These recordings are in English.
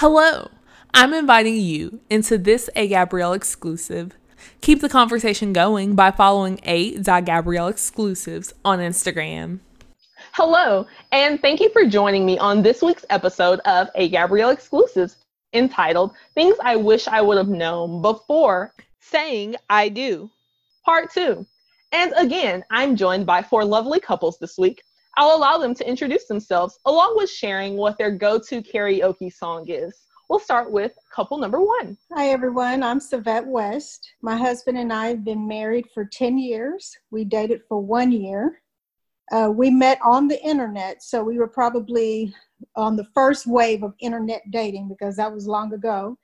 Hello, I'm inviting you into this A Gabrielle exclusive. Keep the conversation going by following A Gabrielle exclusives on Instagram. Hello, and thank you for joining me on this week's episode of A Gabrielle Exclusives entitled Things I Wish I Would Have Known Before Saying I Do, Part 2. And again, I'm joined by four lovely couples this week. I'll allow them to introduce themselves along with sharing what their go to karaoke song is. We'll start with couple number one. Hi, everyone. I'm Savette West. My husband and I have been married for 10 years. We dated for one year. Uh, we met on the internet, so we were probably on the first wave of internet dating because that was long ago.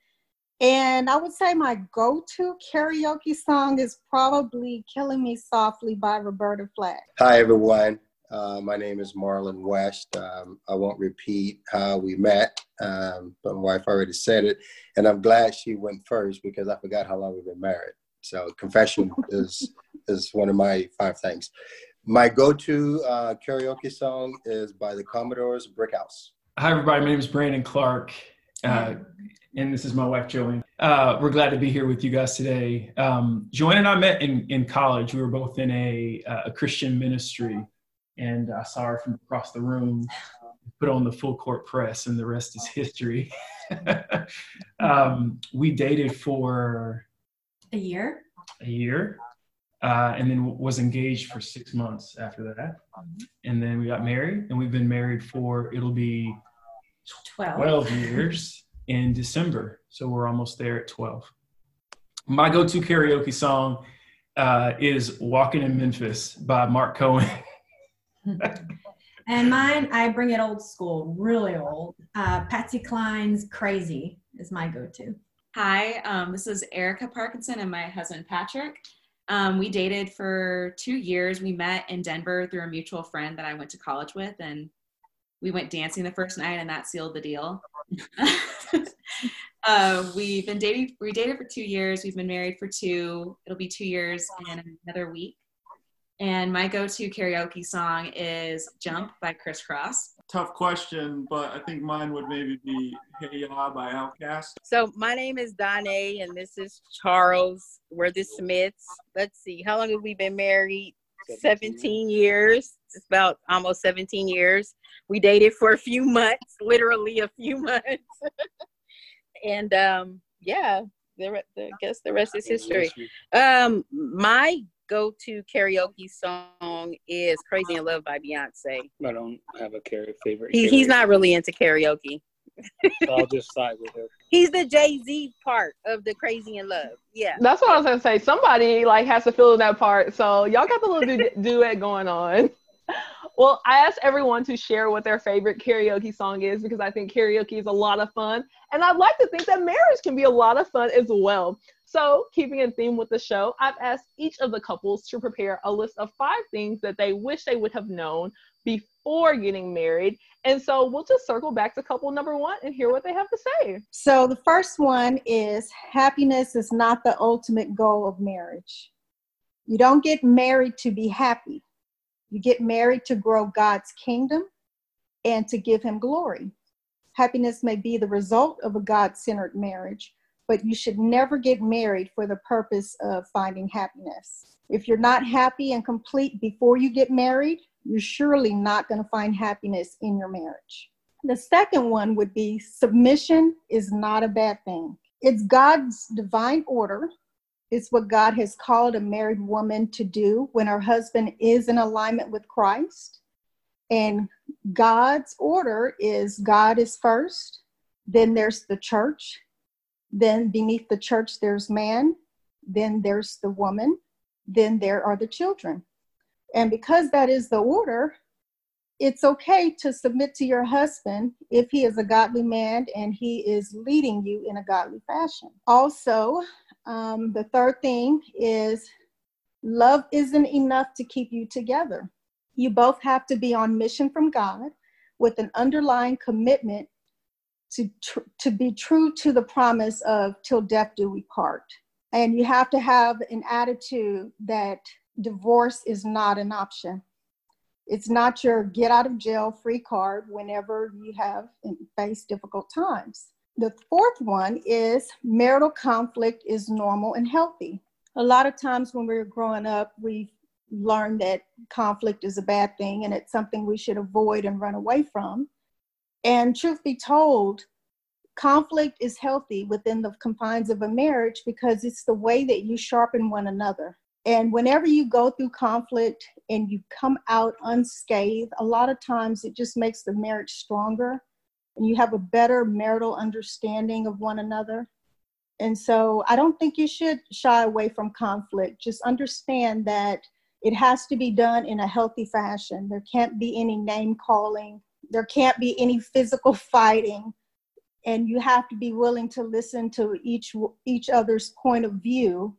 And I would say my go to karaoke song is probably Killing Me Softly by Roberta Flack. Hi, everyone. Uh, my name is Marlon West. Um, I won't repeat how we met, um, but my wife already said it. And I'm glad she went first because I forgot how long we've been married. So confession is is one of my five things. My go-to uh, karaoke song is by the Commodores, "Brick House." Hi, everybody. My name is Brandon Clark, uh, and this is my wife, Joanne. Uh, we're glad to be here with you guys today. Um, Joanne and I met in, in college. We were both in a, uh, a Christian ministry, and I saw her from across the room put on the full court press, and the rest is history. um, we dated for a year. A year. Uh, and then was engaged for six months after that. And then we got married, and we've been married for it'll be 12, 12 years in December. So we're almost there at 12. My go to karaoke song uh, is Walking in Memphis by Marc Cohn. and mine, I bring it old school, really old. Uh, Patsy Cline's Crazy is my go to. Hi, um, this is Erica Parkinson and my husband Patrick. Um, we dated for two years. We met in Denver through a mutual friend that I went to college with, and we went dancing the first night and that sealed the deal uh, we've been dating we dated for two years we've been married for two it'll be two years in another week and my go-to karaoke song is jump by Kris Kross tough question but i think mine would maybe be hey ya by OutKast. So my name is Donna and this is charles we're the smiths let's see how long have we been married? 17 years. It's about almost 17 years. We dated for a few months literally a few months. And um yeah the, the, I guess the rest is history. um my go-to karaoke song is crazy in love by beyonce i don't have a karaoke favorite he, he's not really into karaoke so I'll just side with her. He's the Jay Z part of the Crazy in Love. Yeah. That's what I was gonna say. Somebody like has to fill in that part. So y'all got the little du- duet going on. Well, I asked everyone to share what their favorite karaoke song is because I think karaoke is a lot of fun. And I'd like to think that marriage can be a lot of fun as well. So, keeping in theme with the show, I've asked each of the couples to prepare a list of five things that they wish they would have known before getting married. And so we'll just circle back to couple number one and hear what they have to say. So the first one is happiness is not the ultimate goal of marriage. You don't get married to be happy. You get married to grow God's kingdom and to give him glory. Happiness may be the result of a God centered marriage, but you should never get married for the purpose of finding happiness. If you're not happy and complete before you get married, you're surely not going to find happiness in your marriage. The second one would be submission is not a bad thing. It's God's divine order. It's what God has called a married woman to do when her husband is in alignment with Christ. And God's order is God is first, then there's the church, then beneath the church, there's man, then there's the woman, then there are the children. And because that is the order, it's okay to submit to your husband if he is a godly man and he is leading you in a godly fashion. Also, um, the third thing is love isn't enough to keep you together. You both have to be on mission from God with an underlying commitment to, tr- to be true to the promise of till death do we part. And you have to have an attitude that divorce is not an option. It's not your get out of jail free card whenever you have face difficult times. the fourth one is marital conflict is normal and healthy. A lot of times when we we're growing up, we learned that conflict is a bad thing and it's something we should avoid and run away from. And truth be told, conflict is healthy within the confines of a marriage because it's the way that you sharpen one another. And whenever you go through conflict and you come out unscathed, a lot of times it just makes the marriage stronger and you have a better marital understanding of one another. And so I don't think you should shy away from conflict. Just understand that it has to be done in a healthy fashion. There can't be any name calling, there can't be any physical fighting. And you have to be willing to listen to each each other's point of view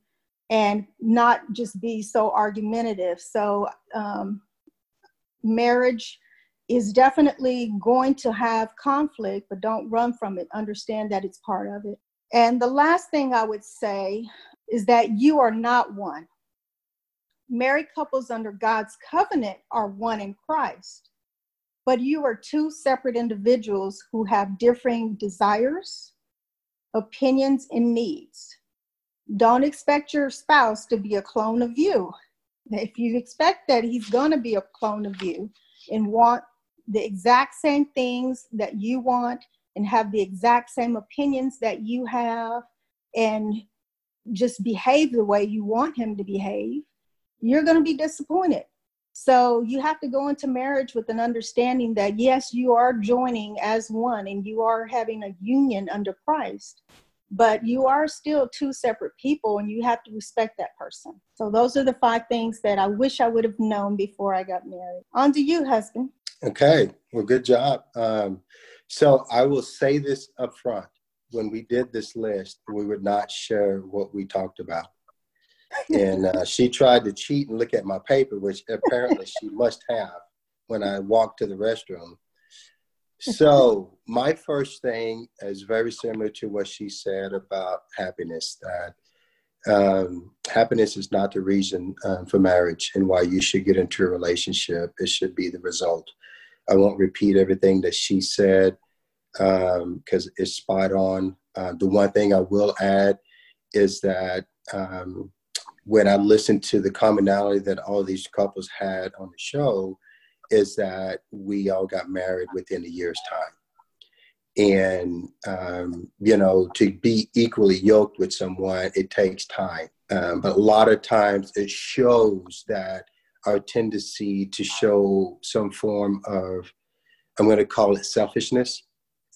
and not just be so argumentative. So um, marriage is definitely going to have conflict, but don't run from it. Understand that it's part of it. And the last thing I would say is that you are not one. Married couples under God's covenant are one in Christ, but you are two separate individuals who have differing desires, opinions, and needs. Don't expect your spouse to be a clone of you. If you expect that he's going to be a clone of you and want the exact same things that you want and have the exact same opinions that you have and just behave the way you want him to behave, you're going to be disappointed. So you have to go into marriage with an understanding that yes, you are joining as one and you are having a union under Christ, but you are still two separate people and you have to respect that person. So those are the five things that I wish I would have known before I got married. On to you, husband. Okay, well, good job. Um, so I will say this up front. When we did this list, we would not share what we talked about. And uh, she tried to cheat and look at my paper, which apparently she must have when I walked to the restroom. So my first thing is very similar to what she said about happiness. That um, happiness is not the reason um, for marriage and why you should get into a relationship. It should be the result. I won't repeat everything that she said because um, it's spot on. Uh, the one thing I will add is that um, when I listened to the commonality that all these couples had on the show, is that we all got married within a year's time. And, um, you know, to be equally yoked with someone, it takes time. Um, but a lot of times it shows that our tendency to show some form of, I'm going to call it selfishness,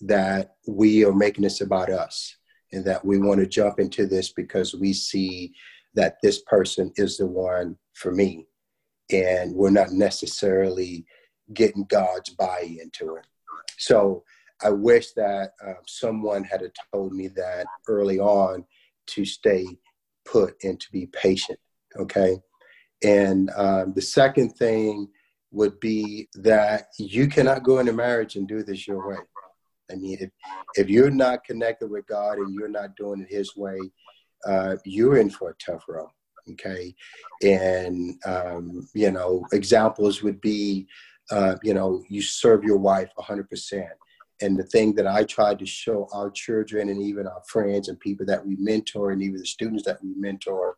that we are making this about us and that we want to jump into this because we see that this person is the one for me. And we're not necessarily getting God's buy into it. So I wish that uh, someone had told me that early on to stay put and to be patient. Okay. And um, the second thing would be that you cannot go into marriage and do this your way. I mean, if, if you're not connected with God and you're not doing it His way, uh, you're in for a tough row. Okay. And, um, you know, examples would be, uh, you know, you serve your wife 100% and the thing that I try to show our children and even our friends and people that we mentor and even the students that we mentor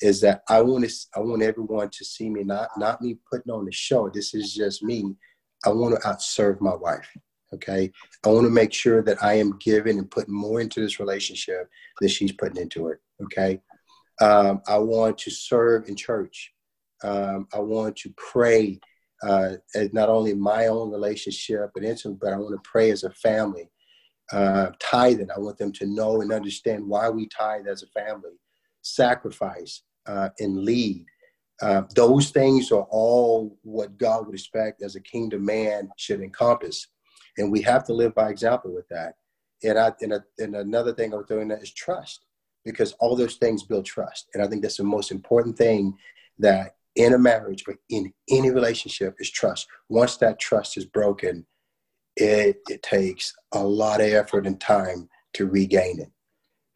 is that I want to I want everyone to see me not not me putting on the show. This is just me. I want to outserve my wife. Okay. I want to make sure that I am giving and putting more into this relationship than she's putting into it. Okay. Um, I want to serve in church. Um, I want to pray uh, not only my own relationship and intimate, but I want to pray as a family. Uh, tithing, I want them to know and understand why we tithe as a family, sacrifice, uh, and lead. Uh, those things are all what God would expect as a kingdom man should encompass. And we have to live by example with that. And, I, and, a, and another thing I am doing that is trust, because all those things build trust. And I think that's the most important thing that in a marriage or in any relationship is trust. Once that trust is broken, it, it takes a lot of effort and time to regain it.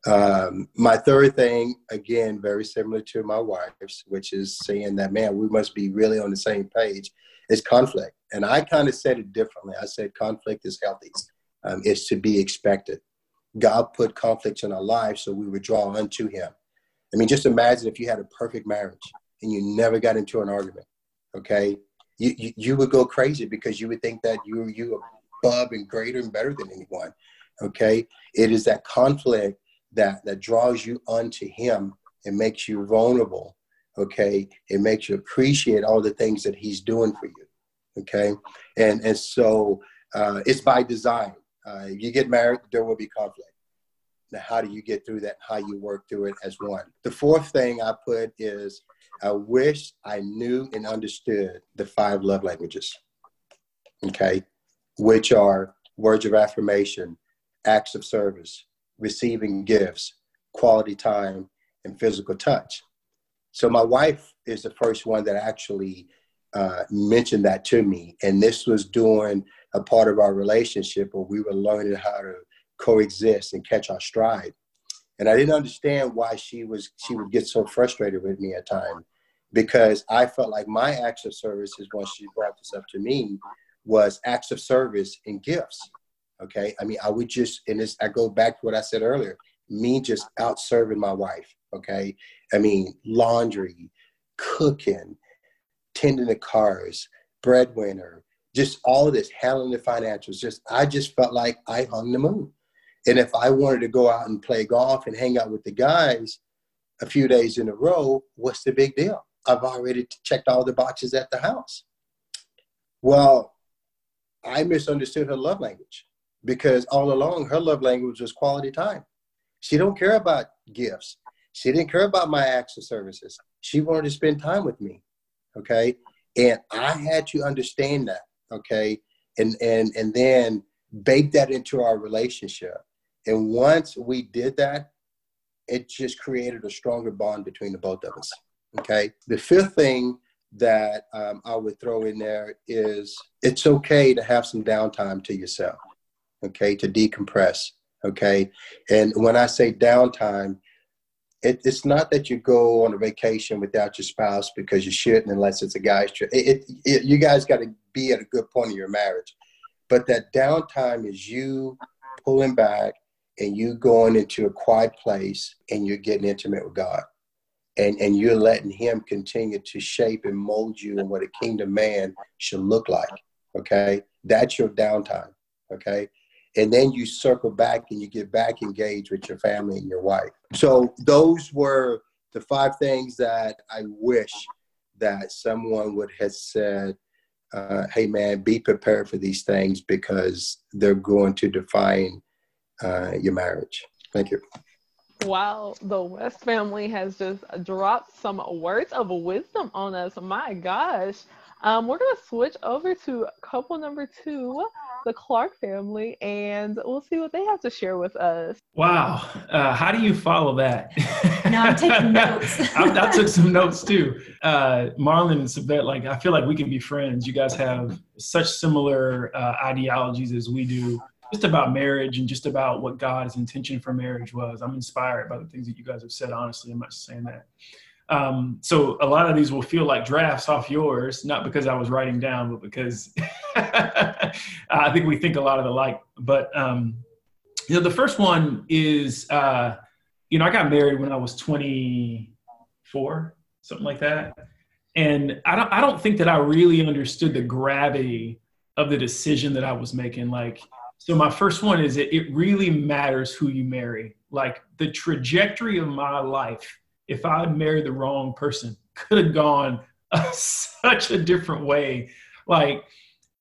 Um, my third thing, again, very similar to my wife's, which is saying that, man, we must be really on the same page, is conflict. And I kind of said it differently. I said conflict is healthy, um, it's to be expected God put conflicts in our lives so we would draw unto Him. I mean, just imagine if you had a perfect marriage and you never got into an argument. Okay, you, you, you would go crazy because you would think that you you above and greater and better than anyone. Okay, it is that conflict that that draws you unto Him and makes you vulnerable. Okay, it makes you appreciate all the things that He's doing for you. Okay, and and so uh, it's by design. Uh, you get married, there will be conflict. Now, how do you get through that? How you work through it as one. The fourth thing I put is I wish I knew and understood the five love languages. Okay, which are words of affirmation, acts of service, receiving gifts, quality time, and physical touch. So my wife is the first one that actually uh, mentioned that to me, and this was during a part of our relationship where we were learning how to coexist and catch our stride. And I didn't understand why she was she would get so frustrated with me at times because I felt like my acts of service is once she brought this up to me was acts of service and gifts. Okay. I mean, I would just, and this, I go back to what I said earlier, me just out serving my wife. Okay. I mean, laundry, cooking, tending the cars, breadwinner, just all of this, handling the financials. Just, I just felt like I hung the moon. And if I wanted to go out and play golf and hang out with the guys a few days in a row, what's the big deal? I've already checked all the boxes at the house. Well, I misunderstood her love language because all along her love language was quality time. She don't care about gifts. She didn't care about my acts of services. She wanted to spend time with me. Okay. And I had to understand that. Okay. And and and then bake that into our relationship. And once we did that, it just created a stronger bond between the both of us. Okay. The fifth thing that um, I would throw in there is it's okay to have some downtime to yourself, okay, to decompress, okay. And when I say downtime, it, it's not that you go on a vacation without your spouse because you shouldn't unless it's a guy's trip. It, it, it, you guys got to be at a good point in your marriage. But that downtime is you pulling back and you going into a quiet place and you're getting intimate with God and, and you're letting him continue to shape and mold you in what a kingdom man should look like. Okay. That's your downtime. Okay. And then you circle back and you get back engaged with your family and your wife. So those were the five things that I wish that someone would have said, uh, hey man, be prepared for these things because they're going to define uh, your marriage. Thank you. Wow, the West family has just dropped some words of wisdom on us. My gosh. Um, we're going to switch over to couple number two, the Clark family, and we'll see what they have to share with us. Wow. Uh, how do you follow that? No, I'm taking notes. I, I, took some notes too. Uh, Marlon and Sabet, like, I feel like we can be friends. You guys have such similar uh, ideologies as we do just about marriage and just about what God's intention for marriage was. I'm inspired by the things that you guys have said. Honestly, I'm not saying that. Um, so a lot of these will feel like drafts off yours, not because I was writing down, but because I think we think a lot of the like. But um, you know, the first one is, uh, you know, I got married when I was 24, something like that, and I don't, I don't think that I really understood the gravity of the decision that I was making. Like, so my first one is it, it really matters who you marry. Like the trajectory of my life, if I married the wrong person, could have gone such a different way. Like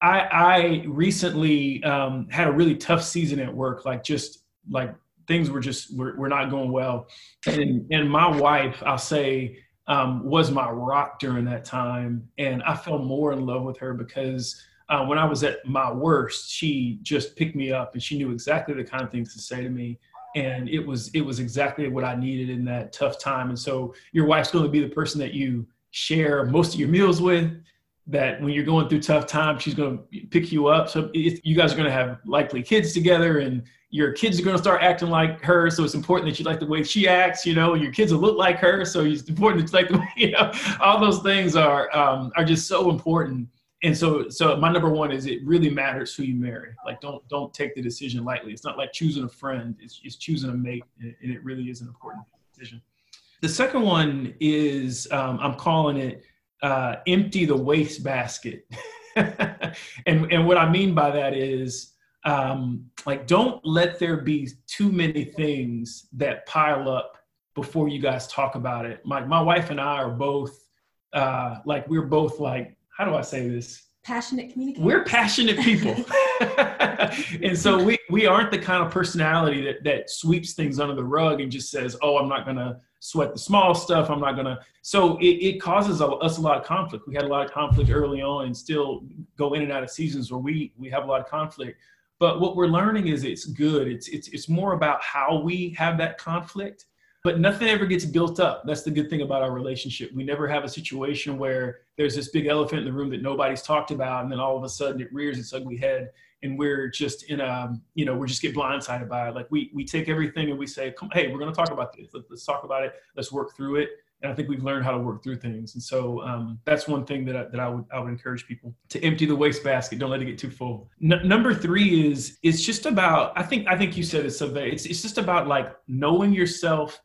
I, I recently um, had a really tough season at work. Like just like things were just were, were not going well, and and my wife, I'll say, um, was my rock during that time, and I fell more in love with her because uh, when I was at my worst, she just picked me up and she knew exactly the kind of things to say to me. And it was it was exactly what I needed in that tough time. And so your wife's going to be the person that you share most of your meals with. That when you're going through tough times, she's going to pick you up. So you guys are going to have likely kids together, and your kids are going to start acting like her. So it's important that you like the way she acts. You know, your kids will look like her. So it's important that you like the way you know. All those things are um, are just so important and so so my number one is it really matters who you marry. Like don't don't take the decision lightly. It's not like choosing a friend it's, it's choosing a mate and it really is an important decision. The second one is um, i'm calling it uh, empty the waste basket. And and what i mean by that is um, like don't let there be too many things that pile up before you guys talk about it. My, my wife and i are both uh, like we're both like how do I say this? Passionate communicators. We're passionate people. and so we, we aren't the kind of personality that, that sweeps things under the rug and just says, oh, I'm not going to sweat the small stuff. I'm not going to. So it, it causes a, us a lot of conflict. We had a lot of conflict early on and still go in and out of seasons where we, we have a lot of conflict. But what we're learning is it's good. It's, it's, it's more about how we have that conflict but nothing ever gets built up. That's the good thing about our relationship. We never have a situation where there's this big elephant in the room that nobody's talked about, and then all of a sudden it rears its ugly head, and we're just in a, you know, we're just get blindsided by it. Like we we take everything and we say, come, hey, we're going to talk about this. Let, us talk about it. Let's work through it. And I think we've learned how to work through things. And so um, that's one thing that I, that I would I would encourage people to empty the wastebasket. Don't let it get too full. N- number three is it's just about. I think I think you said it so. It's it's just about like knowing yourself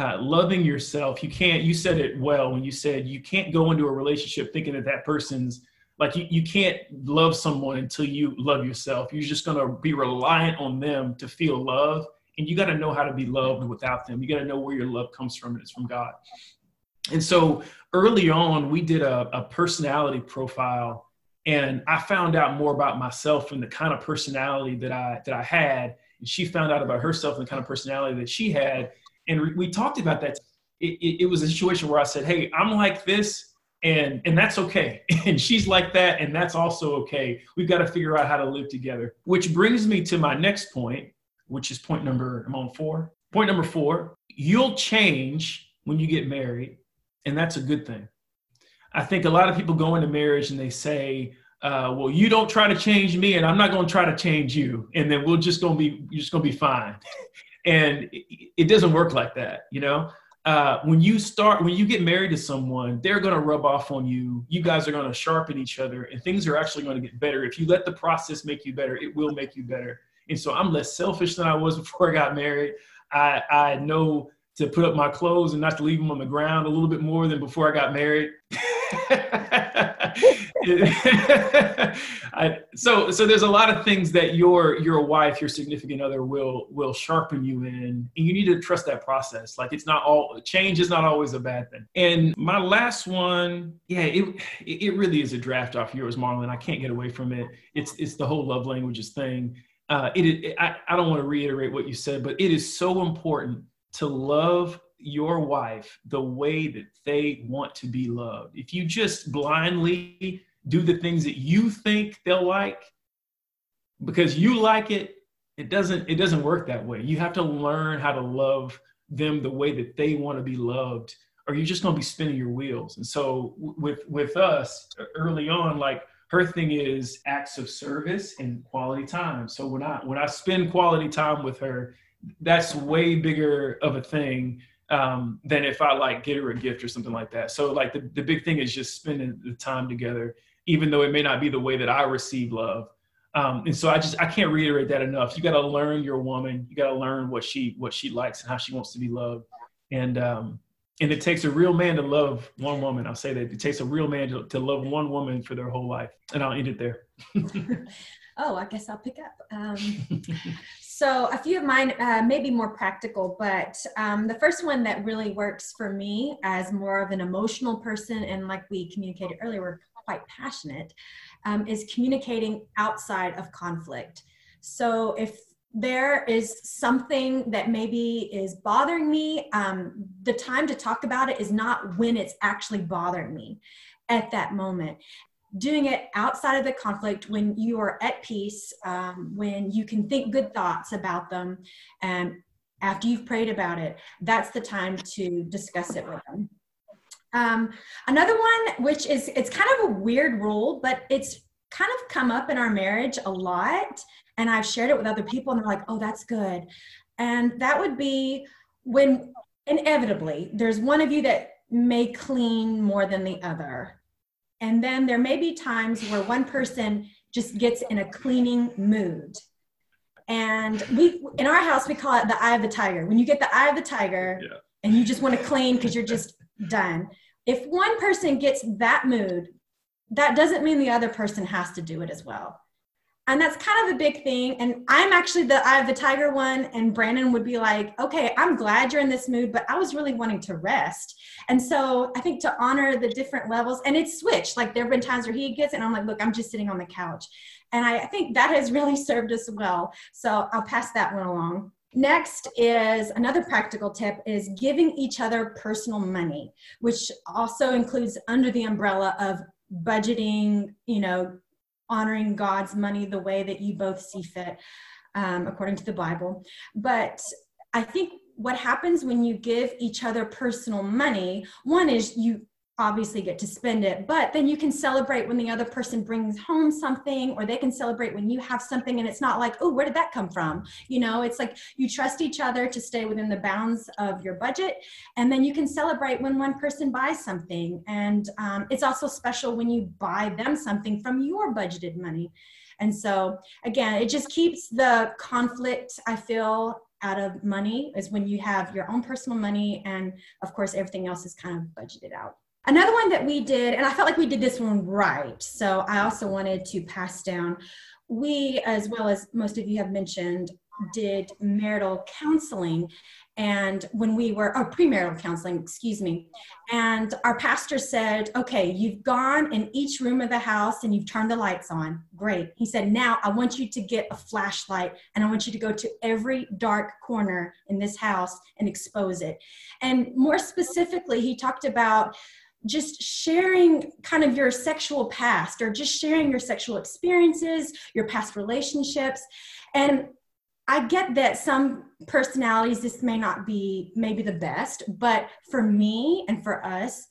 uh, loving yourself. You can't, you said it well when you said you can't go into a relationship thinking that that person's like you, you can't love someone until you love yourself. You're just going to be reliant on them to feel love. And you got to know how to be loved without them. You got to know where your love comes from, and it's from God. And so early on, we did a, a personality profile, and I found out more about myself and the kind of personality that I that I had. And she found out about herself and the kind of personality that she had and we talked about that. It, it, it, was a situation where I said, "Hey, I'm like this, and and that's okay." And she's like that, and that's also okay. We've got to figure out how to live together. Which brings me to my next point, which is point number. I'm on four. Point number four: you'll change when you get married, and that's a good thing. I think a lot of people go into marriage and they say, uh, "Well, you don't try to change me, and I'm not going to try to change you, and then we're just going to be you're just going to be fine." and it, it doesn't work like that you know? Uh, when you start when you get married to someone they're going to rub off on you. You guys are going to sharpen each other and things are actually going to get better. If you let the process make you better it will make you better. And so i'm less selfish than i was before i got married. I i know to put up my clothes and not to leave them on the ground a little bit more than before i got married So so there's a lot of things that your your wife, your significant other will will sharpen you in, and you need to trust that process. Like it's not all change is not always a bad thing. And my last one, yeah, it it really is a draft off yours, Marlon. I can't get away from it. It's it's the whole love languages thing. Uh, it, it I, I don't want to reiterate what you said, but it is so important to love your wife the way that they want to be loved. If you just blindly do the things that you think they'll like because you like it, it doesn't it doesn't work that way. You have to learn how to love them the way that they want to be loved or you're just going to be spinning your wheels. And so with with us uh, early on like her thing is acts of service and quality time. So when I when I spend quality time with her, that's way bigger of a thing um, than if I like get her a gift or something like that. So like the, the big thing is just spending the time together, even though it may not be the way that I receive love. Um, and so I just I can't reiterate that enough. You got to learn your woman. You got to learn what she what she likes and how she wants to be loved. And um, and it takes a real man to love one woman. I'll say that it takes a real man to, to love one woman for their whole life. And I'll end it there. oh, I guess I'll pick up. Um, so a few of mine uh, may be more practical, but um, the first one that really works for me as more of an emotional person, and like we communicated earlier, we're quite passionate, um, is communicating outside of conflict. So if there is something that maybe is bothering me, um, the time to talk about it is not when it's actually bothering me at that moment doing it outside of the conflict when you are at peace, um, when you can think good thoughts about them, and after you've prayed about it, that's the time to discuss it with them. Um, another one, which is it's kind of a weird rule, but it's kind of come up in our marriage a lot, and I've shared it with other people, and they're like, "Oh, that's good," and that would be when inevitably there's one of you that may clean more than the other And then there may be times where one person just gets in a cleaning mood. And we in our house we call it the eye of the tiger. When you get the eye of the tiger Yeah. and you just want to clean because you're just done. If one person gets that mood, that doesn't mean the other person has to do it as well. And that's kind of a big thing. And I'm actually the eye of the tiger one. And Brandon would be like, okay, I'm glad you're in this mood, but I was really wanting to rest. And so I think to honor the different levels, and it's switched. Like there have been times where he gets, and I'm like, look, I'm just sitting on the couch. And I, I think that has really served us well. So I'll pass that one along. Next is another practical tip is giving each other personal money, which also includes under the umbrella of budgeting, you know, honoring God's money the way that you both see fit, um, according to the Bible. But I think what happens when you give each other personal money, one is you obviously get to spend it, but then you can celebrate when the other person brings home something, or they can celebrate when you have something, and it's not like, oh, where did that come from? You know, it's like you trust each other to stay within the bounds of your budget, and then you can celebrate when one person buys something. And um, it's also special when you buy them something from your budgeted money. And so, again, it just keeps the conflict, I feel, out of money, is when you have your own personal money, and of course, everything else is kind of budgeted out. Another one that we did, and I felt like we did this one right, so I also wanted to pass down. We, as well as most of you have mentioned, did marital counseling and when we were or premarital counseling excuse me and our pastor said okay you've gone in each room of the house and you've turned the lights on. Great. He said now i want you to get a flashlight and i want you to go to every dark corner in this house and expose it. And more specifically he talked about just sharing kind of your sexual past or just sharing your sexual experiences your past relationships and I get that some personalities, this may not be maybe the best, but for me and for us,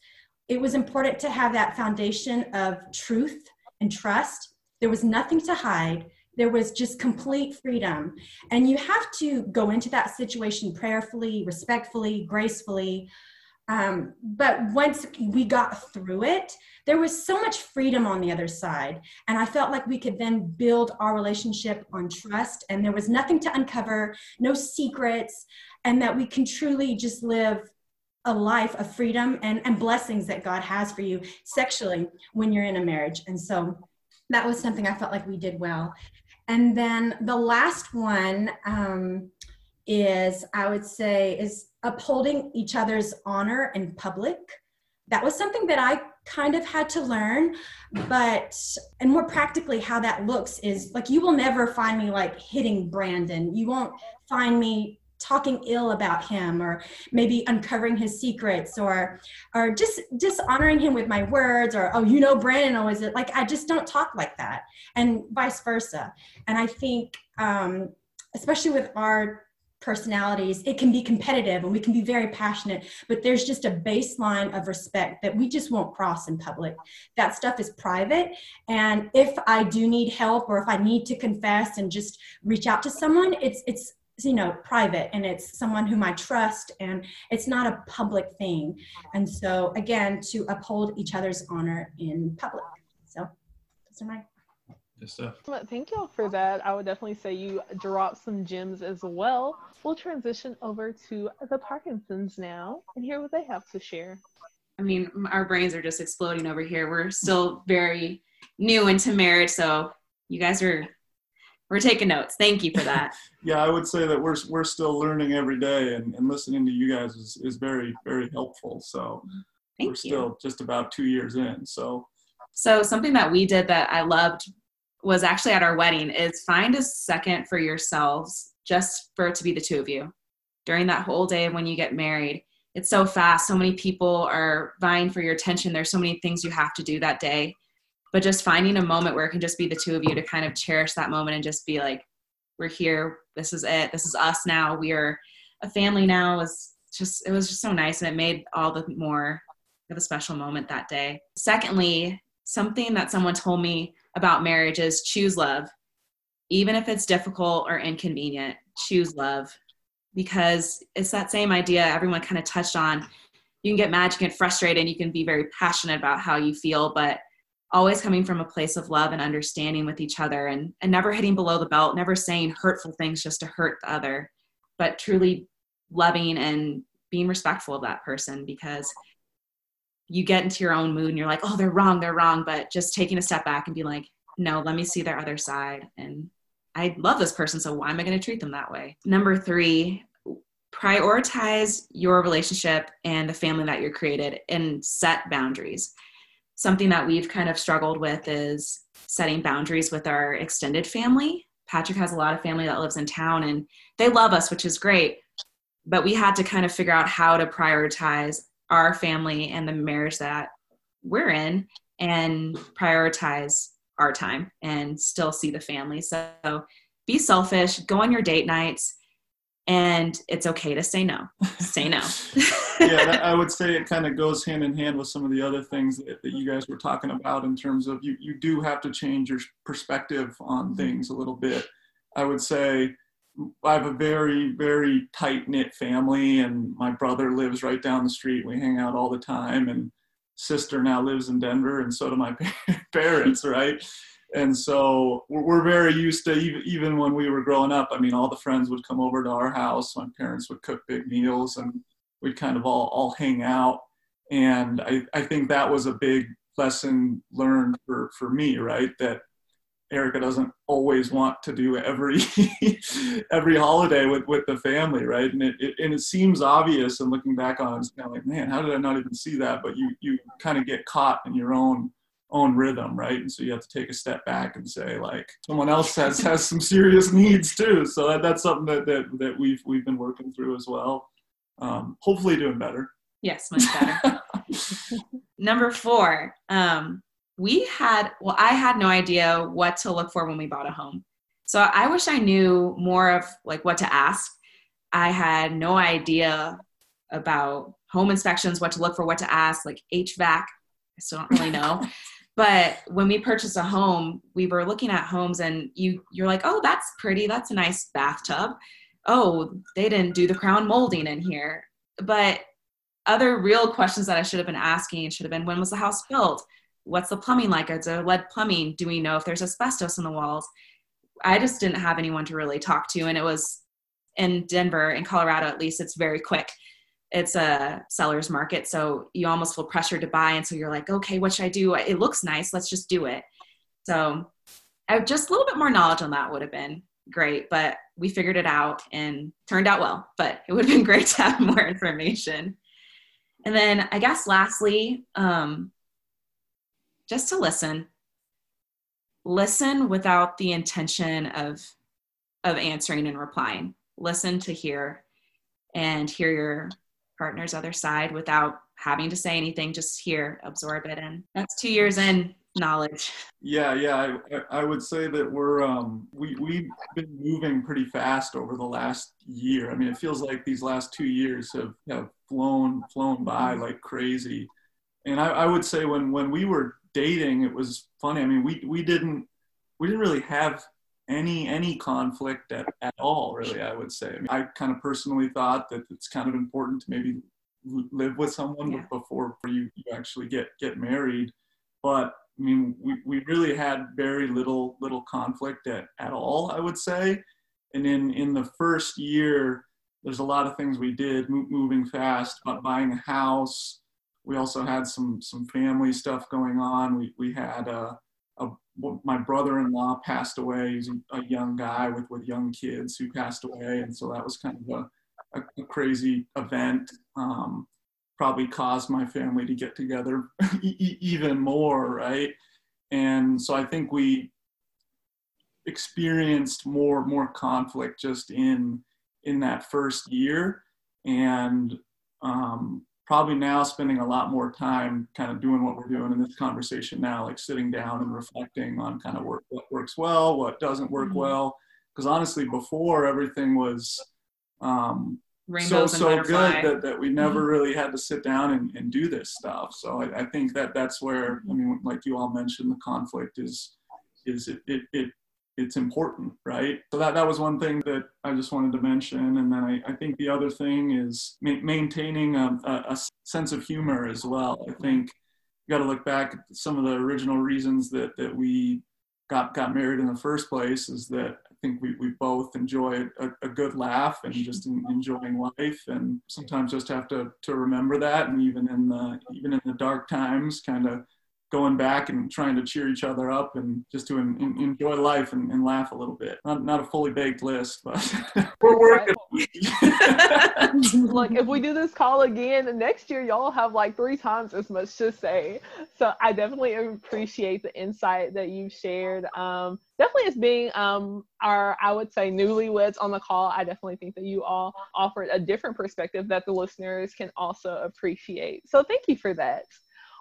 it was important to have that foundation of truth and trust. There was nothing to hide. There was just complete freedom. And you have to go into that situation prayerfully, respectfully, gracefully. Um, but once we got through it, there was so much freedom on the other side. And I felt like we could then build our relationship on trust, and there was nothing to uncover, no secrets, and that we can truly just live a life of freedom and, and blessings that God has for you sexually when you're in a marriage. And so that was something I felt like we did well. And then the last one um, is, I would say, is upholding each other's honor in public. That was something that I kind of had to learn, but, and more practically, how that looks is like you will never find me like hitting Brandon. You won't find me talking ill about him or maybe uncovering his secrets or or just dishonoring him with my words or oh you know brandon always like i just don't talk like that and vice versa and i think um especially with our personalities, it can be competitive and we can be very passionate, but there's just a baseline of respect that we just won't cross in public. That stuff is private. And if I do need help or if I need to confess and just reach out to someone, it's, it's, you know, private and it's someone whom I trust and it's not a public thing. And so again, to uphold each other's honor in public. So those are my Good stuff. Well, Thank y'all for that. I would definitely say you dropped some gems as well. We'll transition over to the Parkinsons now and hear what they have to share. I mean, our brains are just exploding over here. We're still very new into marriage, so you guys are we're taking notes. Thank you for that. Yeah, I would say that we're we're still learning every day, and, and listening to you guys is, is very very helpful. So Thank we're you. still just about two years in. So So something that we did that I loved was actually at our wedding is find a second for yourselves just for it to be the two of you during that whole day when you get married. It's so fast. So many people are vying for your attention. There's so many things you have to do that day. But just finding a moment where it can just be the two of you to kind of cherish that moment and just be like, we're here. This is it. This is us now. We are a family now. Was just it was just so nice and it made all the more of a special moment that day. Secondly, something that someone told me about marriage is choose love. Even if it's difficult or inconvenient, choose love because it's that same idea everyone kind of touched on. You can get mad, you can get frustrated, you can be very passionate about how you feel, but always coming from a place of love and understanding with each other and, and never hitting below the belt, never saying hurtful things just to hurt the other, but truly loving and being respectful of that person because you get into your own mood and you're like, oh, they're wrong, they're wrong. But just taking a step back and be like, no, let me see their other side. And I love this person, so why am I going to treat them that way? Number three, prioritize your relationship and the family that you're created and set boundaries. Something that we've kind of struggled with is setting boundaries with our extended family. Patrick has a lot of family that lives in town and they love us, which is great. But we had to kind of figure out how to prioritize our family and the marriage that we're in and prioritize our time and still see the family. So be selfish, go on your date nights, and it's okay to say no. say no. yeah, that, I would say it kind of goes hand in hand with some of the other things that, that, you guys were talking about in terms of you, you do have to change your perspective on mm-hmm. things a little bit. I would say I have a very, very tight knit family, and my brother lives right down the street. We hang out all the time, and sister now lives in Denver, and so do my parents, right? And so we're very used to even, when we were growing up. I mean, all the friends would come over to our house. My parents would cook big meals, and we'd kind of all all hang out. And I, I think that was a big lesson learned for for me, right? That Erica doesn't always want to do every every holiday with, with the family, right? And it, it, and it seems obvious, and looking back on it, it's kind of like, man, how did I not even see that? But you you kind of get caught in your own own rhythm, right? And so you have to take a step back and say, like, someone else has has some serious needs too. So that, that's something that, that that we've we've been working through as well. Um, hopefully, doing better. Yes, much better. Number four, um, we had, well, I had no idea what to look for when we bought a home. So I wish I knew more of like what to ask. I had no idea about home inspections, what to look for, what to ask, like HVAC. I still don't really know. but when we purchased a home, we were looking at homes and you you're like, "Oh, that's pretty. That's a nice bathtub." Oh, they didn't do the crown molding in here. But other real questions that I should have been asking should have been when was the house built? What's the plumbing like? Is there lead plumbing? Do we know if there's asbestos in the walls? I just didn't have anyone to really talk to. And it was in Denver, in Colorado at least, it's very quick. It's a seller's market. So you almost feel pressured to buy. And so you're like, okay, what should I do? It looks nice. Let's just do it. So I, just a little bit more knowledge on that would have been great. But we figured it out and turned out well. But it would have been great to have more information. And then I guess lastly, um, just to listen. Listen without the intention of of answering and replying. Listen to hear and hear your partner's other side without having to say anything. Just hear, absorb it, and that's two years in knowledge. Yeah, yeah, I, I would say that we're um, we we've been moving pretty fast over the last year. I mean, it feels like these last two years have have flown flown by like crazy. And I, I would say when when we were dating, it was funny. I mean, we we didn't we didn't really have any any conflict at, at all really i would say I, mean, I kind of personally thought that it's kind of important to maybe live with someone yeah. before, before you, you actually get get married but i mean we, we really had very little little conflict at, at all i would say and in in the first year there's a lot of things we did moving fast about buying a house we also had some some family stuff going on. We we had a, a my brother-in-law passed away. He's a, young guy with with young kids who passed away, and so that was kind of a, a, a crazy event. Um, probably caused my family to get together even more, right? And so I think we experienced more more conflict just in in that first year, and um, probably now spending a lot more time kind of doing what we're doing in this conversation now, like sitting down and reflecting on kind of work, what works well, what doesn't work mm-hmm. well. Because honestly, before everything was um, so so good that, that we never mm-hmm. really had to sit down and, and do this stuff. So I, I think that that's where I mean, like you all mentioned, the conflict is is it, it, it it's important, right? So that, that was one thing that I just wanted to mention. And then I, I think the other thing is ma- maintaining um, a, a, a, sense of humor as well. I think, you got to look back at some of the original reasons that that we got got married in the first place. Is that I think we, we both enjoy a, a good laugh and just in, enjoying life, and sometimes just have to to remember that, and even in the even in the dark times, kind of going back and trying to cheer each other up and just to in, in, enjoy life and, and, laugh a little bit. Not, not a fully baked list, but we're working. like if we do this call again next year, y'all have like three times as much to say. So I definitely appreciate the insight that you've shared. Um, definitely as being um, our, I would say, newlyweds on the call, I definitely think that you all offered a different perspective that the listeners can also appreciate. So thank you for that.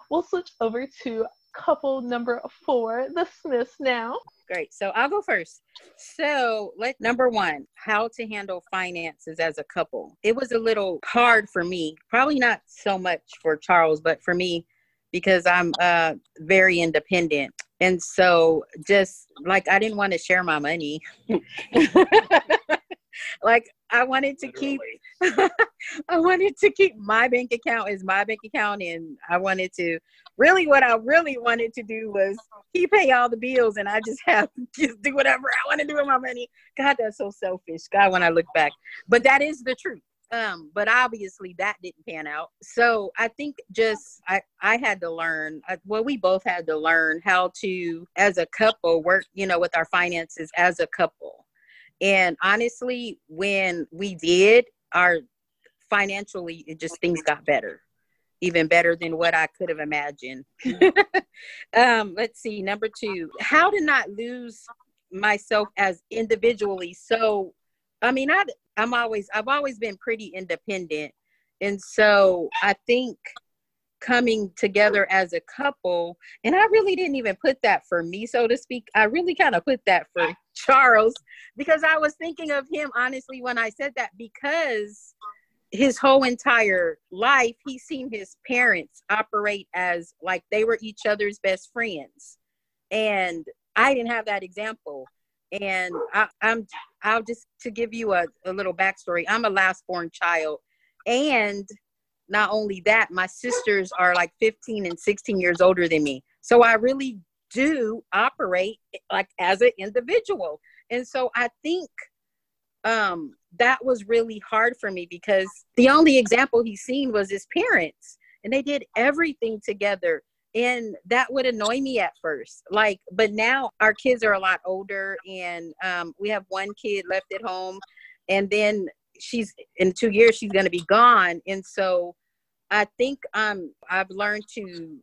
We'll switch over to couple number four, the Smiths now. Great. So I'll go first. So let number one, how to handle finances as a couple. It was a little hard for me, probably not so much for Charles, but for me because I'm uh, very independent. And so just like I didn't want to share my money. like I wanted to keep I wanted to keep my bank account as my bank account and I wanted to really what I really wanted to do was he pay all the bills and I just have just do whatever I want to do with my money. God, that's so selfish. God, when I look back. But that is the truth. Um, but obviously that didn't pan out. So I think just I I had to learn. I, well, we both had to learn how to, as a couple, work. You know, with our finances as a couple and honestly, when we did, our financially, it just things got better, even better than what I could have imagined. um, let's see, number two, how to not lose myself as individually. So, I mean, I, I'm always, I've always been pretty independent. And so I think coming together as a couple and i really didn't even put that for me so to speak i really kind of put that for charles because i was thinking of him honestly when i said that because his whole entire life he's seen his parents operate as like they were each other's best friends. And i didn't have that example. And I, am i'll just to give you a, a little backstory i'm a last born child. And not only that, my sisters are like 15 and 16 years older than me. So I really do operate like as an individual. And so I think um that was really hard for me because the only example he's seen was his parents and they did everything together and that would annoy me at first like but now our kids are a lot older and um, we have one kid left at home and then she's in two years she's going to be gone and so i think um i've learned to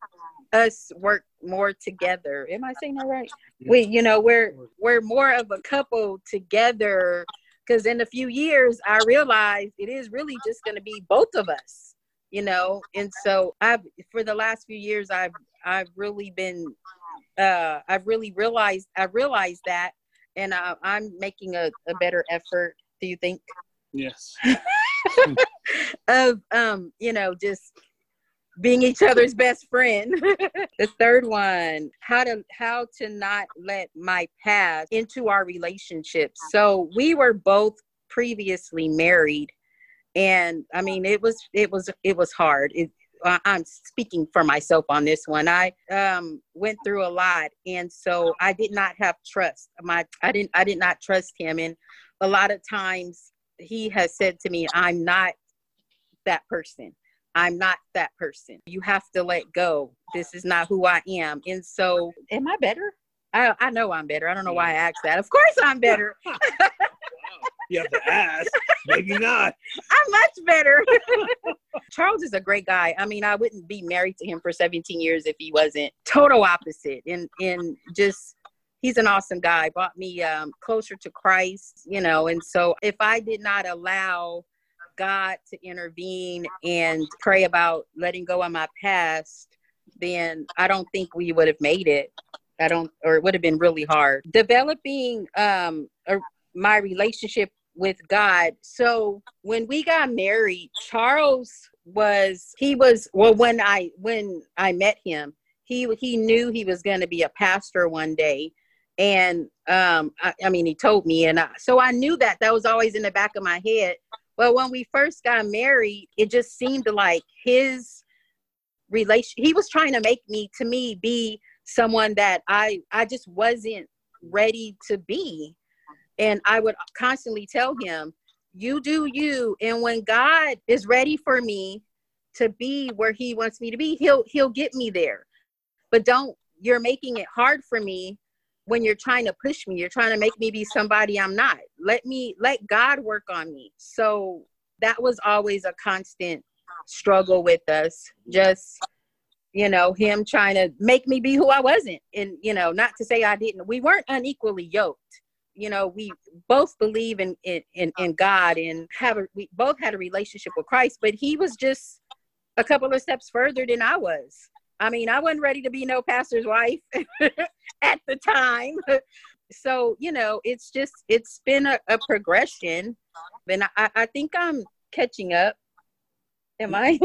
us work more together. Am i saying that right? We you know we're we're more of a couple together. Because in a few years i realized it is really just going to be both of us you know? And so i've for the last few years i've i've really been uh i've really realized i realized that and I, i'm making a, a better effort do you think? Yes. of um, you know, just being each other's best friend. the third one, how to how to not let my past into our relationship. So we were both previously married and I mean it was it was it was hard. It, I'm speaking for myself on this one. I um, went through a lot, and so I did not have trust. My I didn't I did not trust him, and a lot of times he has said to me, I'm not that person. I'm not that person. You have to let go. This is not who I am. And so, am I better? I, I know I'm better. I don't know why I asked that. Of course, I'm better. you have to ask. Maybe not. I'm much better. Charles is a great guy. I mean, I wouldn't be married to him for 17 years if he wasn't total opposite and and just he's an awesome guy brought me um, closer to christ you know and so if i did not allow god to intervene and pray about letting go of my past then i don't think we would have made it. I don't or it would have been really hard. Developing um a, my relationship with god. So when we got married charles was he was well when i when i met him he he knew he was going to be a pastor one day. And um, I, I, mean, he told me, and I, so I knew that that was always in the back of my head. But when we first got married, it just seemed like his relation he was trying to make me to me be someone that I I just wasn't ready to be. And I would constantly tell him, you do you and when God is ready for me to be where he wants me to be, he'll he'll get me there. But don't you're making it hard for me when you're trying to push me. You're trying to make me be somebody I'm not. Let me let God work on me. So that was always a constant struggle with us. Just you know, him trying to make me be who I wasn't. And, you know, not to say I didn't, we weren't unequally yoked. You know, we both believe in in, in, in God and have a we both had a relationship with Christ, but he was just a couple of steps further than I was. I mean, I wasn't ready to be no pastor's wife at the time. So, you know, it's just, it's been a, a progression. And I, I think I'm catching up. Am I?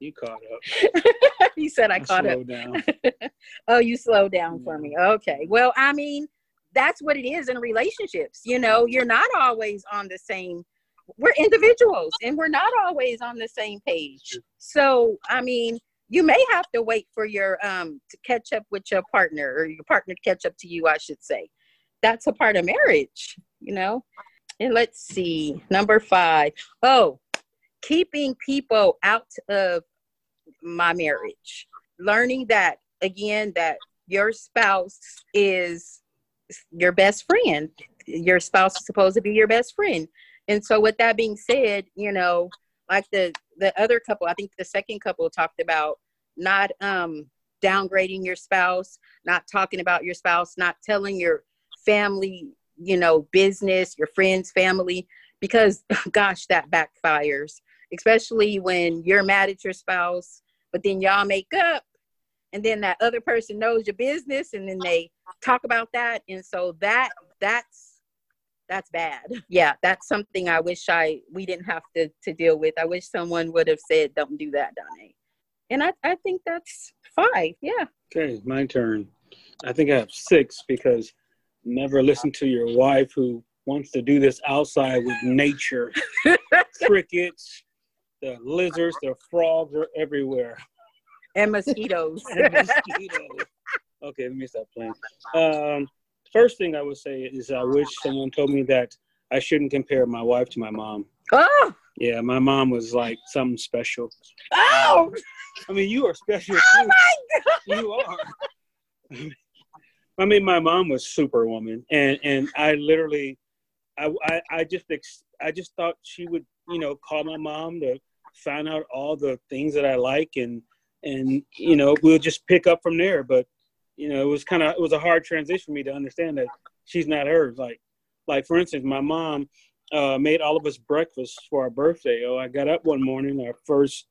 you caught up. you said I, I caught up. Down. oh, you slowed down for me. Okay. Well, I mean, that's what it is in relationships. You know, you're not always on the same we're individuals and we're not always on the same page. So, I mean, you may have to wait for your um to catch up with your partner or your partner to catch up to you, I should say. That's a part of marriage, you know. And let's see, number five. Oh, keeping people out of my marriage. Learning that again that your spouse is your best friend. Your spouse is supposed to be your best friend. And so with that being said, you know, like the the other couple, I think the second couple talked about not um downgrading your spouse, not talking about your spouse, not telling your family, you know, business, your friends, family, because gosh, that backfires, especially when you're mad at your spouse, but then y'all make up and then that other person knows your business and then they talk about that. And so that that's that's bad. Yeah, that's something I wish I we didn't have to to deal with. I wish someone would have said, "Don't do that, Donnie." And I I think that's five. Yeah. Okay, my turn. I think I have six because never listen to your wife who wants to do this outside with nature. Crickets, the lizards, the frogs are everywhere. And mosquitoes. and mosquitoes. Okay, let me stop playing. Um, first thing I would say is I wish someone told me that I shouldn't compare my wife to my mom. Oh. Yeah, my mom was like something special. Oh. I mean, you are special. Oh too. my God. You are. I mean, my mom was superwoman, and and I literally, I I, I just I just thought she would you know call my mom to find out all the things that I like and and you know we'll just pick up from there. But you know, it was kind of it was a hard transition for me to understand that she's not hers. Like, like for instance, my mom uh, made all of us breakfast for our birthday. Oh, I got up one morning, our first,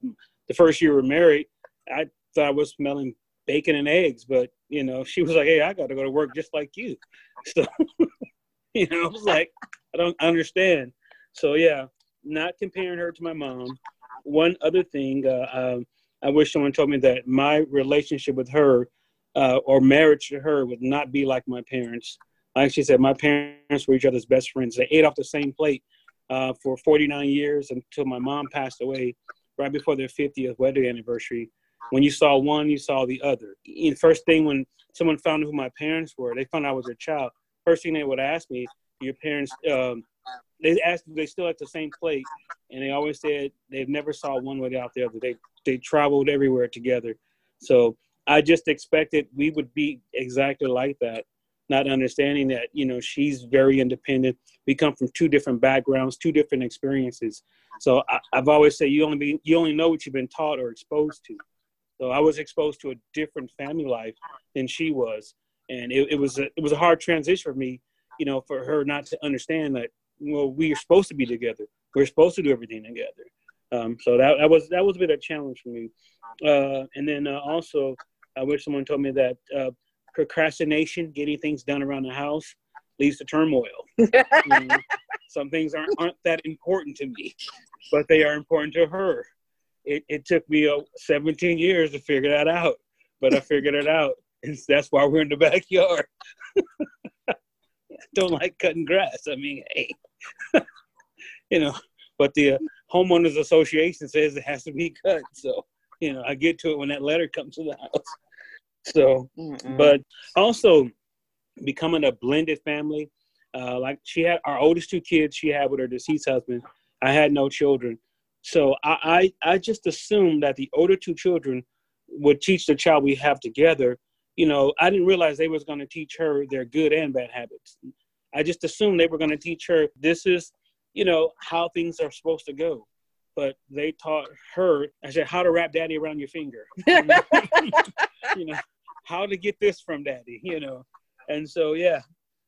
the first year we were married. I thought I was smelling bacon and eggs, but you know, she was like, "Hey, I got to go to work just like you." So, you know, I was like, I don't understand. So yeah, not comparing her to my mom. One other thing, uh, um, I wish someone told me that my relationship with her uh, or marriage to her would not be like my parents. Like she said, my parents were each other's best friends. They ate off the same plate uh, for 49 years until my mom passed away right before their 50th wedding anniversary. When you saw one, you saw the other. And first thing when someone found who my parents were, they found out I was their child. First thing they would ask me, your parents, um, they asked they still at the same plate, and they always said they've never saw one without the other. They they traveled everywhere together. So I just expected we would be exactly like that, not understanding that, you know, she's very independent. We come from two different backgrounds, two different experiences. So I, have always said you only be, you only know what you've been taught or exposed to. So I was exposed to a different family life than she was. And it, it was a, it was a hard transition for me, you know, for her not to understand that, well, we are supposed to be together. We're supposed to do everything together. Um, so that, that was that was a bit of a challenge for me. Uh, and then uh, also I wish someone told me that uh, procrastination, getting things done around the house, leads to turmoil. some things aren't, aren't that important to me, but they are important to her. It, it took me uh, 17 years to figure that out, but I figured it out. And that's why we're in the backyard. Don't like cutting grass. I mean, hey, you know, but the uh, homeowners association says it has to be cut. So You know, I get to it when that letter comes to the house. So, Mm-mm. but also becoming a blended family. Uh, like she had our oldest two kids she had with her deceased husband. I had no children. So I, I, I just assumed that the older two children would teach the child we have together. You know, I didn't realize they was going to teach her their good and bad habits. I just assumed they were going to teach her this is, you know, how things are supposed to go. But they taught her, I said, how to wrap daddy around your finger. you know, how to get this from daddy, you know. And so, yeah.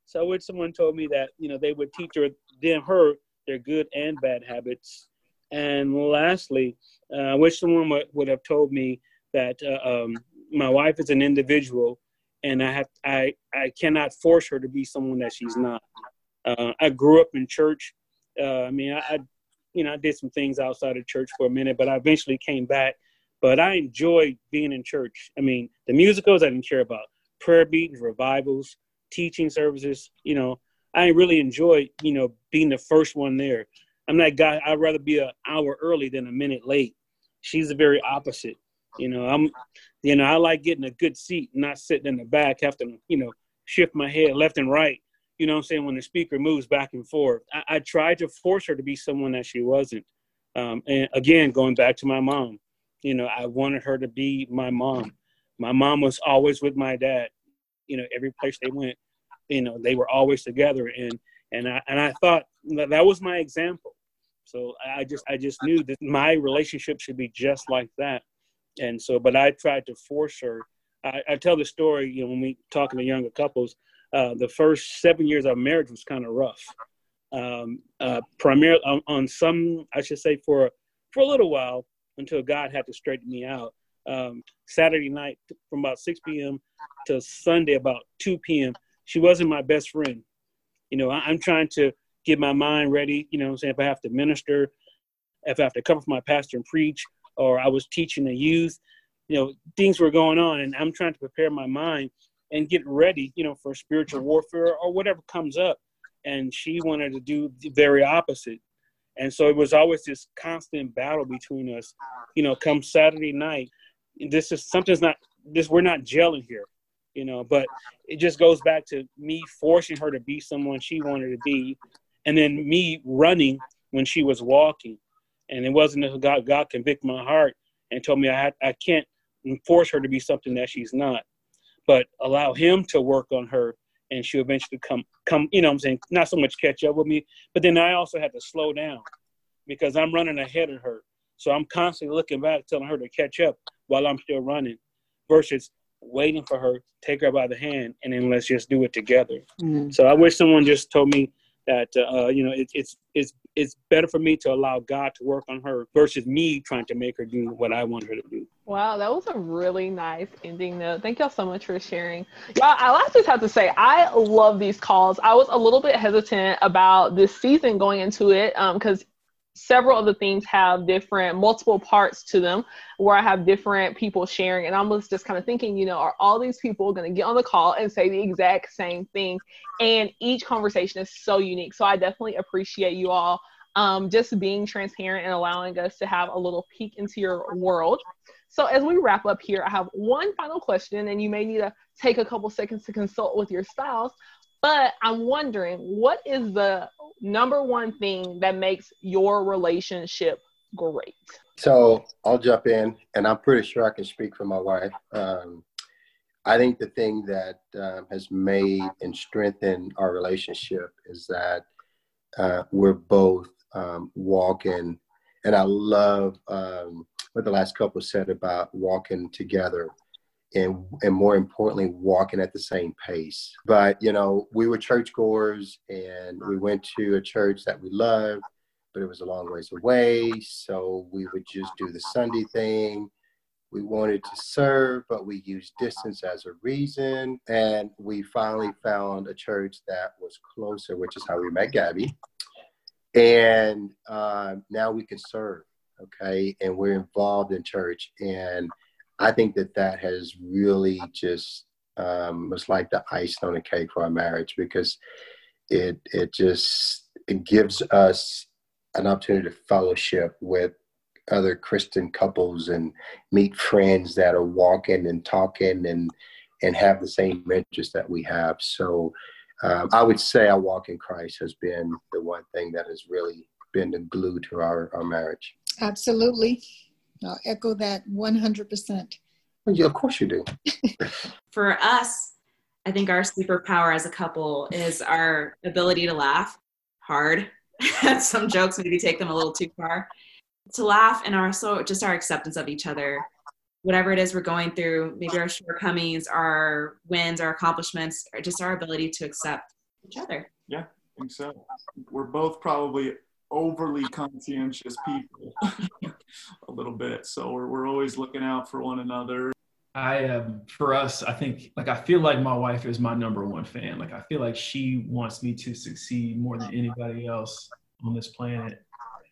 So when someone told me that, you know, they would teach her, them, her, their good and bad habits. And lastly, uh, I wish someone would, would have told me that uh, um, my wife is an individual and I have I I cannot force her to be someone that she's not. Uh, I grew up in church. Uh, I mean, I, I, you know I did some things outside of church for a minute, but I eventually came back. But I enjoy being in church. I mean, the musicals I didn't care about, prayer meetings, revivals, teaching services. You know, I really enjoy you know being the first one there. I'm that guy. I'd rather be an hour early than a minute late. She's the very opposite. You know, I'm, you know, I like getting a good seat, not sitting in the back, have to, you know, shift my head left and right. You know I'm saying? When the speaker moves back and forth, I, I tried to force her to be someone that she wasn't. Um, and again, going back to my mom, you know, I wanted her to be my mom. My mom was always with my dad. You know, every place they went, you know, they were always together. And and I and I thought that, was my example. So I just I just knew that my relationship should be just like that and so but i tried to force her i, I tell the story you know when we talking to younger couples uh, the first seven years of marriage was kind of rough um, uh, primarily on, on, some i should say for for a little while until god had to straighten me out um, saturday night from about 6 p.m to sunday about 2 p.m she wasn't my best friend you know I, i'm trying to get my mind ready you know i'm saying if i have to minister if i have to cover for my pastor and preach or I was teaching the youth. You know, things were going on, and I'm trying to prepare my mind and get ready, you know, for spiritual warfare or whatever comes up. And she wanted to do the very opposite. And so it was always this constant battle between us. You know, come Saturday night, this is something's not this we're not gelling here, you know, but it just goes back to me forcing her to be someone she wanted to be, and then me running when she was walking. And it wasn't until God, God convicted my heart and told me I, had, I can't force her to be something that she's not, but allow Him to work on her and she'll eventually come, come, you know I'm saying, not so much catch up with me, but then I also had to slow down because I'm running ahead of her. So I'm constantly looking back, telling her to catch up while I'm still running versus waiting for her, take her by the hand, and then let's just do it together. Mm-hmm. So I wish someone just told me that uh, you know it, it's it's it's better for me to allow God to work on her versus me trying to make her do what I want her to do. Wow, that was a really nice ending note. Thank y'all so much for sharing. Y'all, I just have to say, I love these calls. I was a little bit hesitant about this season going into it because um, several of the things have different multiple parts to them where I have different people sharing. And I was just kind of thinking, you know, are all these people going to get on the call and say the exact same thing? And each conversation is so unique. So I definitely appreciate you all um, just being transparent and allowing us to have a little peek into your world. So as we wrap up here, I have one final question, and you may need to take a couple seconds to consult with your spouse. But I'm wondering, what is the number one thing that makes your relationship great? So I'll jump in, and I'm pretty sure I can speak for my wife. Um, I think the thing that um, has made and strengthened our relationship is that uh, we're both um, walking, and I love um, what the last couple said about walking together and and more importantly walking at the same pace. But you know we were churchgoers and we went to a church that we loved but it was a long ways away. So we would just do the sunday thing. We wanted to serve but we used distance as a reason. And we finally found a church that was closer which is how we met gabby. And uh, now we can serve okay? And we're involved in church. And I think that that has really just um, was like the icing on the cake for our marriage because it it just it gives us an opportunity to fellowship with other Christian couples and meet friends that are walking and talking and and have the same interests that we have. So um, I would say our walk in Christ has been the one thing that has really been the glue to our, our marriage. Absolutely. I'll echo that 100%. Well, yeah, of course you do. For us, I think our superpower as a couple is our ability to laugh hard at some jokes, maybe take them a little too far. To laugh and also just our acceptance of each other. Whatever it is we're going through, maybe our shortcomings, our wins, our accomplishments, or just our ability to accept each other. Yeah, I think so. We're both probably overly conscientious people a little bit. So we're, we're always looking out for one another. I um for us, I think like I feel like my wife is my number one fan. Like I feel like she wants me to succeed more than anybody else on this planet,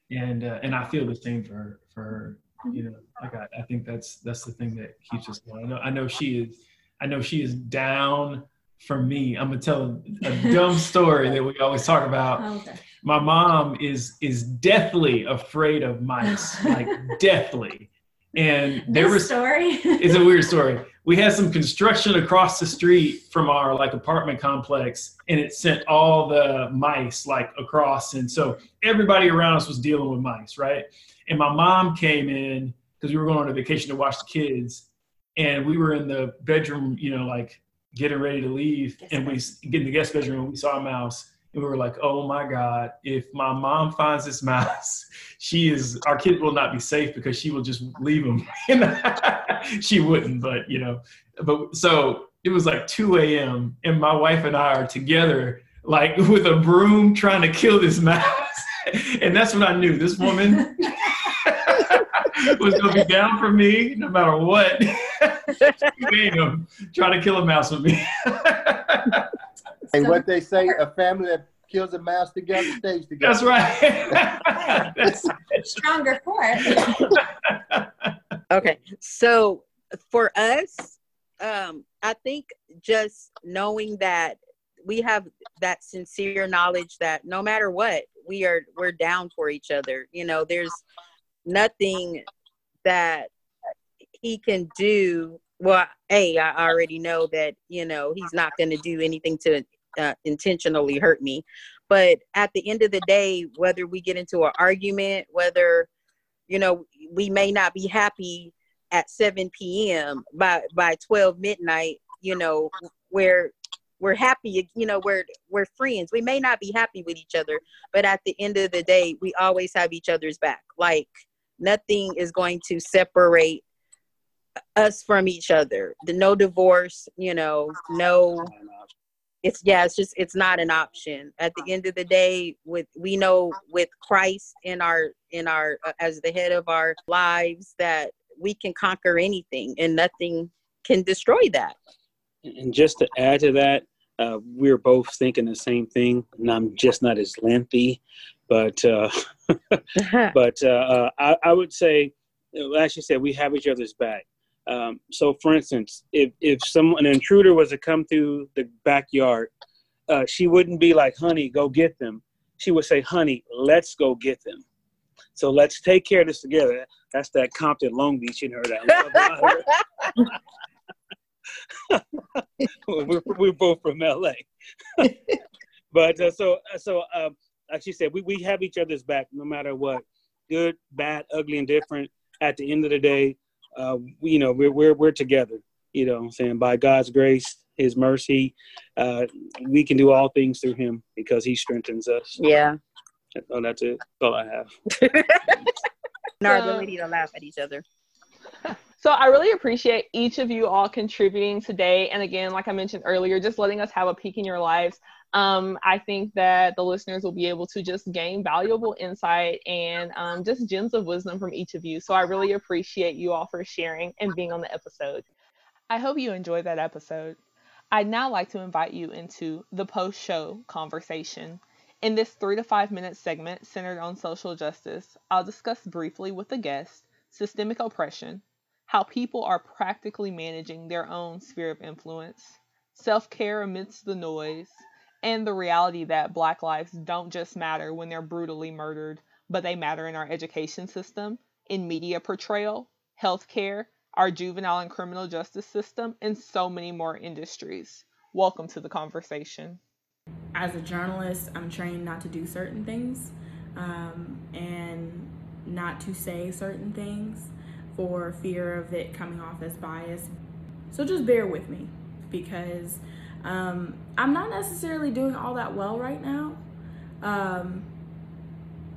and uh, and I feel the same for her, for you know like I, I think that's that's the thing that keeps us going. I know I know she is I know she is down for me. I'm gonna tell a dumb story that we always talk about. My mom is is deathly afraid of mice, like deathly. And there was story. it's a weird story. We had some construction across the street from our like apartment complex, and it sent all the mice like across, and so everybody around us was dealing with mice, right? And my mom came in because we were going on a vacation to watch the kids, and we were in the bedroom, you know, like getting ready to leave, and we get in the guest bedroom, and we saw a mouse, and we were like, "Oh my God! If my mom finds this mouse, she is our kid will not be safe because she will just leave him." she wouldn't, but you know, but so it was like 2 a.m. and my wife and I are together, like with a broom, trying to kill this mouse, and that's when I knew this woman was going to be down for me no matter what. trying to kill a mouse with me. And what they say, a family that kills a mouse together stays together. That's right. That's stronger for it. okay, so for us, um, I think just knowing that we have that sincere knowledge that no matter what, we are we're down for each other. You know, there's nothing that he can do well a i already know that you know he's not going to do anything to uh, intentionally hurt me. But at the end of the day whether we get into an argument whether you know we may not be happy at 7 p.m by by 12 midnight you know where we're happy you know we're we're friends. We may not be happy with each other but at the end of the day we always have each other's back. Like nothing is going to separate us from each other. The no divorce, you know, no it's yeah, it's just it's not an option. At the end of the day, with we know with Christ in our in our uh, as the head of our lives that we can conquer anything and nothing can destroy that. And just to add to that, uh, we're both thinking the same thing, and I'm just not as lengthy, but uh, but uh, uh, I, I, would say, as you said, we have each other's back. Um, so, for instance, if if someone an intruder was to come through the backyard, uh, she wouldn't be like, "Honey, go get them." She would say, "Honey, let's go get them." So let's take care of this together. That's that Compton Long Beach in her. That we're, we're both from LA, but uh, so so uh, like she said, we we have each other's back no matter what, good, bad, ugly, and different. At the end of the day, uh, you know, we're, we're, we're together, you know I'm saying? By God's grace, his mercy, uh, we can do all things through him because he strengthens us. Yeah. Oh, that's it. That's all I have. and our ability to laugh at each other. So I really appreciate each of you all contributing today. And again, like I mentioned earlier, just letting us have a peek in your lives. Um, I think that the listeners will be able to just gain valuable insight and um, just gems of wisdom from each of you. So I really appreciate you all for sharing and being on the episode. I hope you enjoyed that episode. I'd now like to invite you into the post show conversation. In this three to five minute segment centered on social justice, I'll discuss briefly with the guest systemic oppression, how people are practically managing their own sphere of influence, self care amidst the noise, and the reality that Black lives don't just matter when they're brutally murdered, but they matter in our education system in media portrayal, healthcare, our juvenile and criminal justice system, and so many more industries. Welcome to the conversation. As a journalist, I'm trained not to do certain things um, and not to say certain things for fear of it coming off as bias. So just bear with me because um, I'm not necessarily doing all that well right now. Um,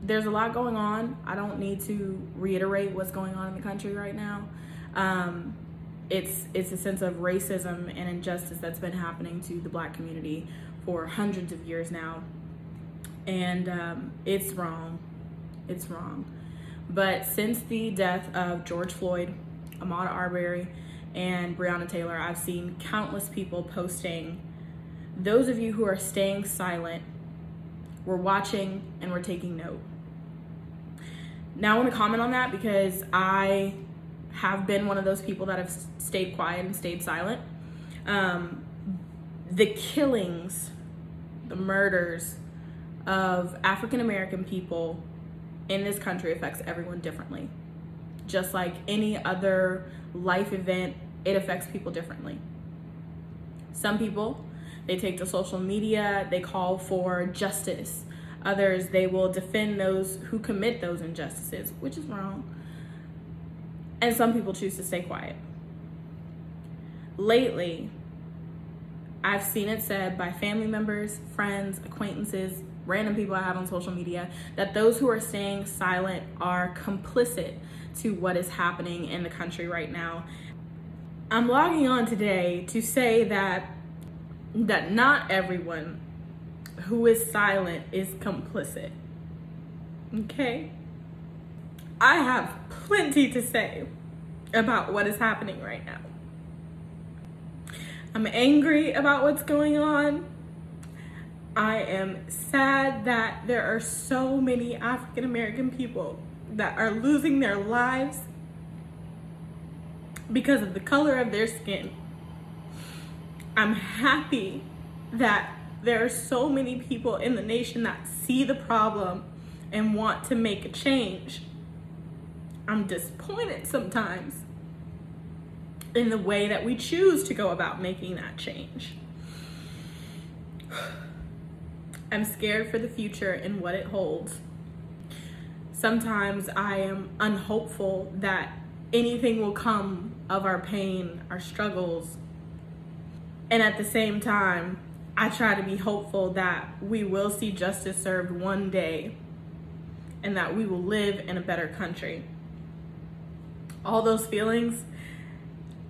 there's a lot going on. I don't need to reiterate what's going on in the country right now. Um, it's it's a sense of racism and injustice that's been happening to the black community for hundreds of years now, and um, it's wrong. It's wrong. But since the death of George Floyd, Ahmaud Arbery, and Breonna Taylor, I've seen countless people posting. Those of you who are staying silent, we're watching and we're taking note. Now, I want to comment on that because I have been one of those people that have stayed quiet and stayed silent. Um, the killings, the murders of African American people in this country affects everyone differently. Just like any other life event, it affects people differently. Some people, they take to social media, they call for justice. Others, they will defend those who commit those injustices, which is wrong. And some people choose to stay quiet. Lately, I've seen it said by family members, friends, acquaintances, random people I have on social media that those who are staying silent are complicit to what is happening in the country right now. I'm logging on today to say that that not everyone who is silent is complicit. Okay? I have plenty to say about what is happening right now. I'm angry about what's going on. I am sad that there are so many African American people that are losing their lives because of the color of their skin. I'm happy that there are so many people in the nation that see the problem and want to make a change. I'm disappointed sometimes in the way that we choose to go about making that change. I'm scared for the future and what it holds. Sometimes I am unhopeful that anything will come of our pain, our struggles. And at the same time, I try to be hopeful that we will see justice served one day and that we will live in a better country. All those feelings,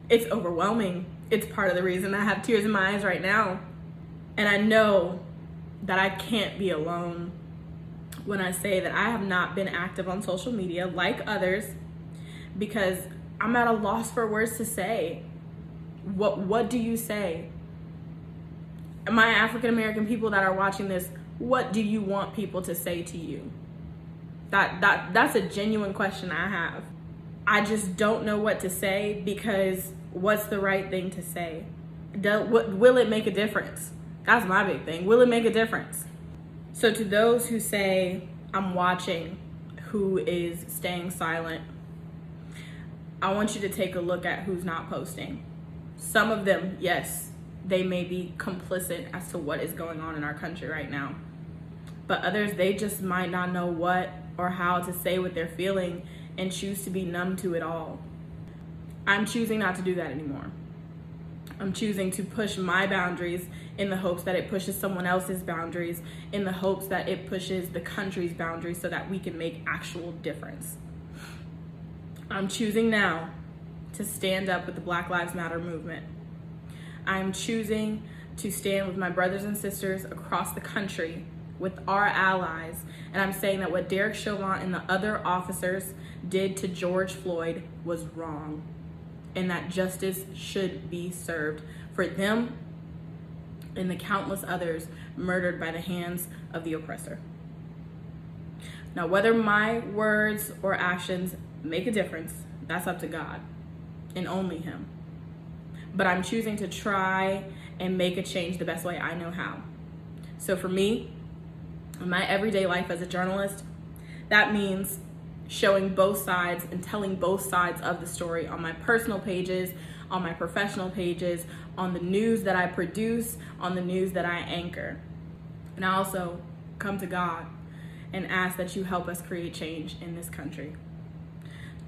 it's overwhelming. It's part of the reason I have tears in my eyes right now. And I know that I can't be alone when I say that I have not been active on social media like others because I'm at a loss for words to say. What what do you say? My African American people that are watching this, what do you want people to say to you? That that that's a genuine question I have. I just don't know what to say because what's the right thing to say? Do, what, will it make a difference? That's my big thing. Will it make a difference? So to those who say I'm watching, who is staying silent, I want you to take a look at who's not posting. Some of them, yes, they may be complicit as to what is going on in our country right now. But others, they just might not know what or how to say what they're feeling and choose to be numb to it all. I'm choosing not to do that anymore. I'm choosing to push my boundaries in the hopes that it pushes someone else's boundaries, in the hopes that it pushes the country's boundaries so that we can make actual difference. I'm choosing now to stand up with the Black Lives Matter movement. I'm choosing to stand with my brothers and sisters across the country, with our allies, and I'm saying that what Derek Chauvin and the other officers did to George Floyd was wrong, and that justice should be served for them and the countless others murdered by the hands of the oppressor. Now, whether my words or actions make a difference, that's up to God and only Him. But I'm choosing to try and make a change the best way I know how. So for me, in my everyday life as a journalist, that means showing both sides and telling both sides of the story on my personal pages, on my professional pages, on the news that I produce, on the news that I anchor. And I also come to God and ask that you help us create change in this country.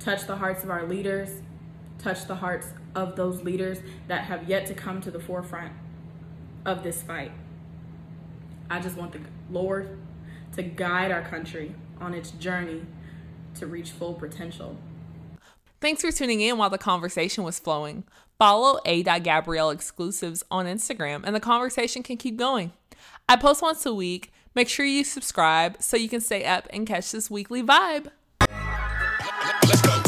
Touch the hearts of our leaders, touch the hearts of those leaders that have yet to come to the forefront of this fight. I just want the Lord to guide our country on its journey to reach full potential. Thanks for tuning in while the conversation was flowing. Follow A. Gabrielle exclusives on Instagram and the conversation can keep going. I post once a week. Make sure you subscribe so you can stay up and catch this weekly vibe. Let's go.